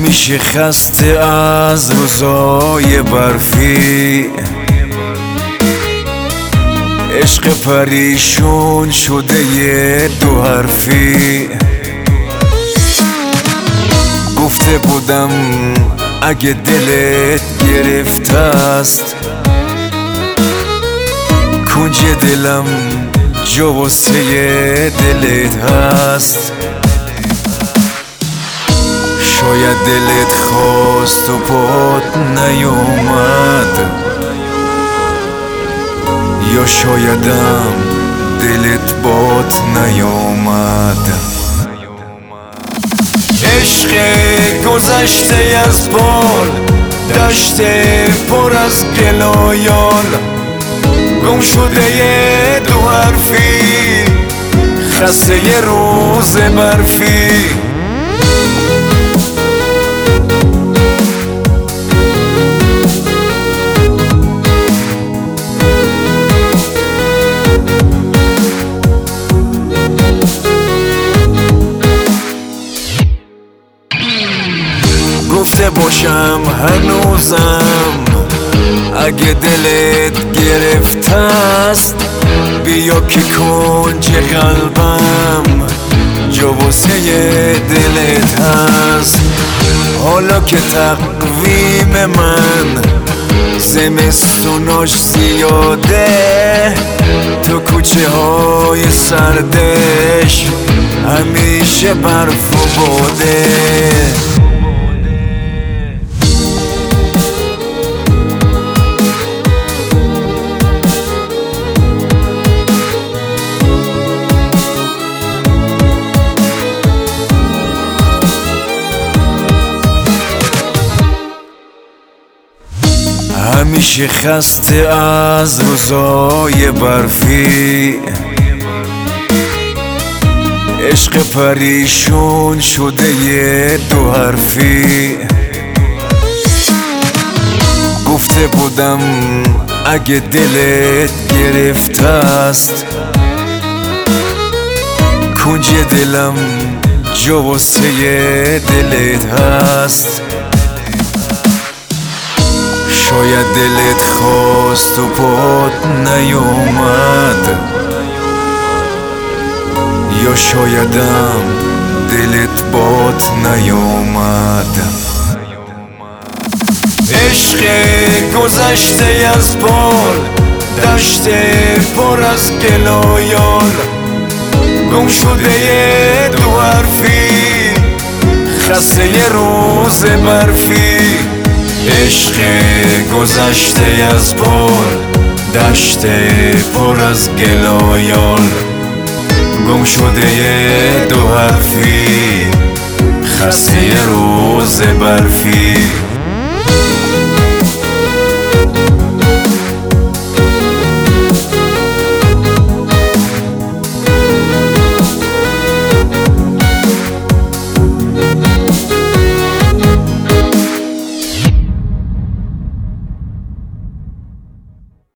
همیشه خسته از روزای برفی. عشق پریشون شده یه دو حرفی. گفته بودم اگه دلت گرفته است کنج دلم جو دلت هست. شاید دلت خواست و پات نیومد. یا شایدم دلت بات نیومد. عشق گذشته از بال دشته پر از گلایال گم شده دو حرفی خسته روز برفی. باشم هنوزم. اگه دلت گرفته است بیا که کنج قلبم جا واسه دلت هست. حالا که تقویم من زمستوناش زیاده تو کوچه های سردش همیشه برف و باده. همیشه خسته از روزای برفی. عشق پریشون شده یه دو حرفی. گفته بودم اگه دلت گرفته است کنج دلم جو واسه دلت هست. شاید دلت خواست و پات نیومد یا شایدم دلت بات نیومد عشق گذشته از بال دشت پر از گلایال گم شده دو حرفی خسته روز برفی. عشق گذشته از بال دشت پر از گلایال گم شده دو حرفی خسته روز برفی.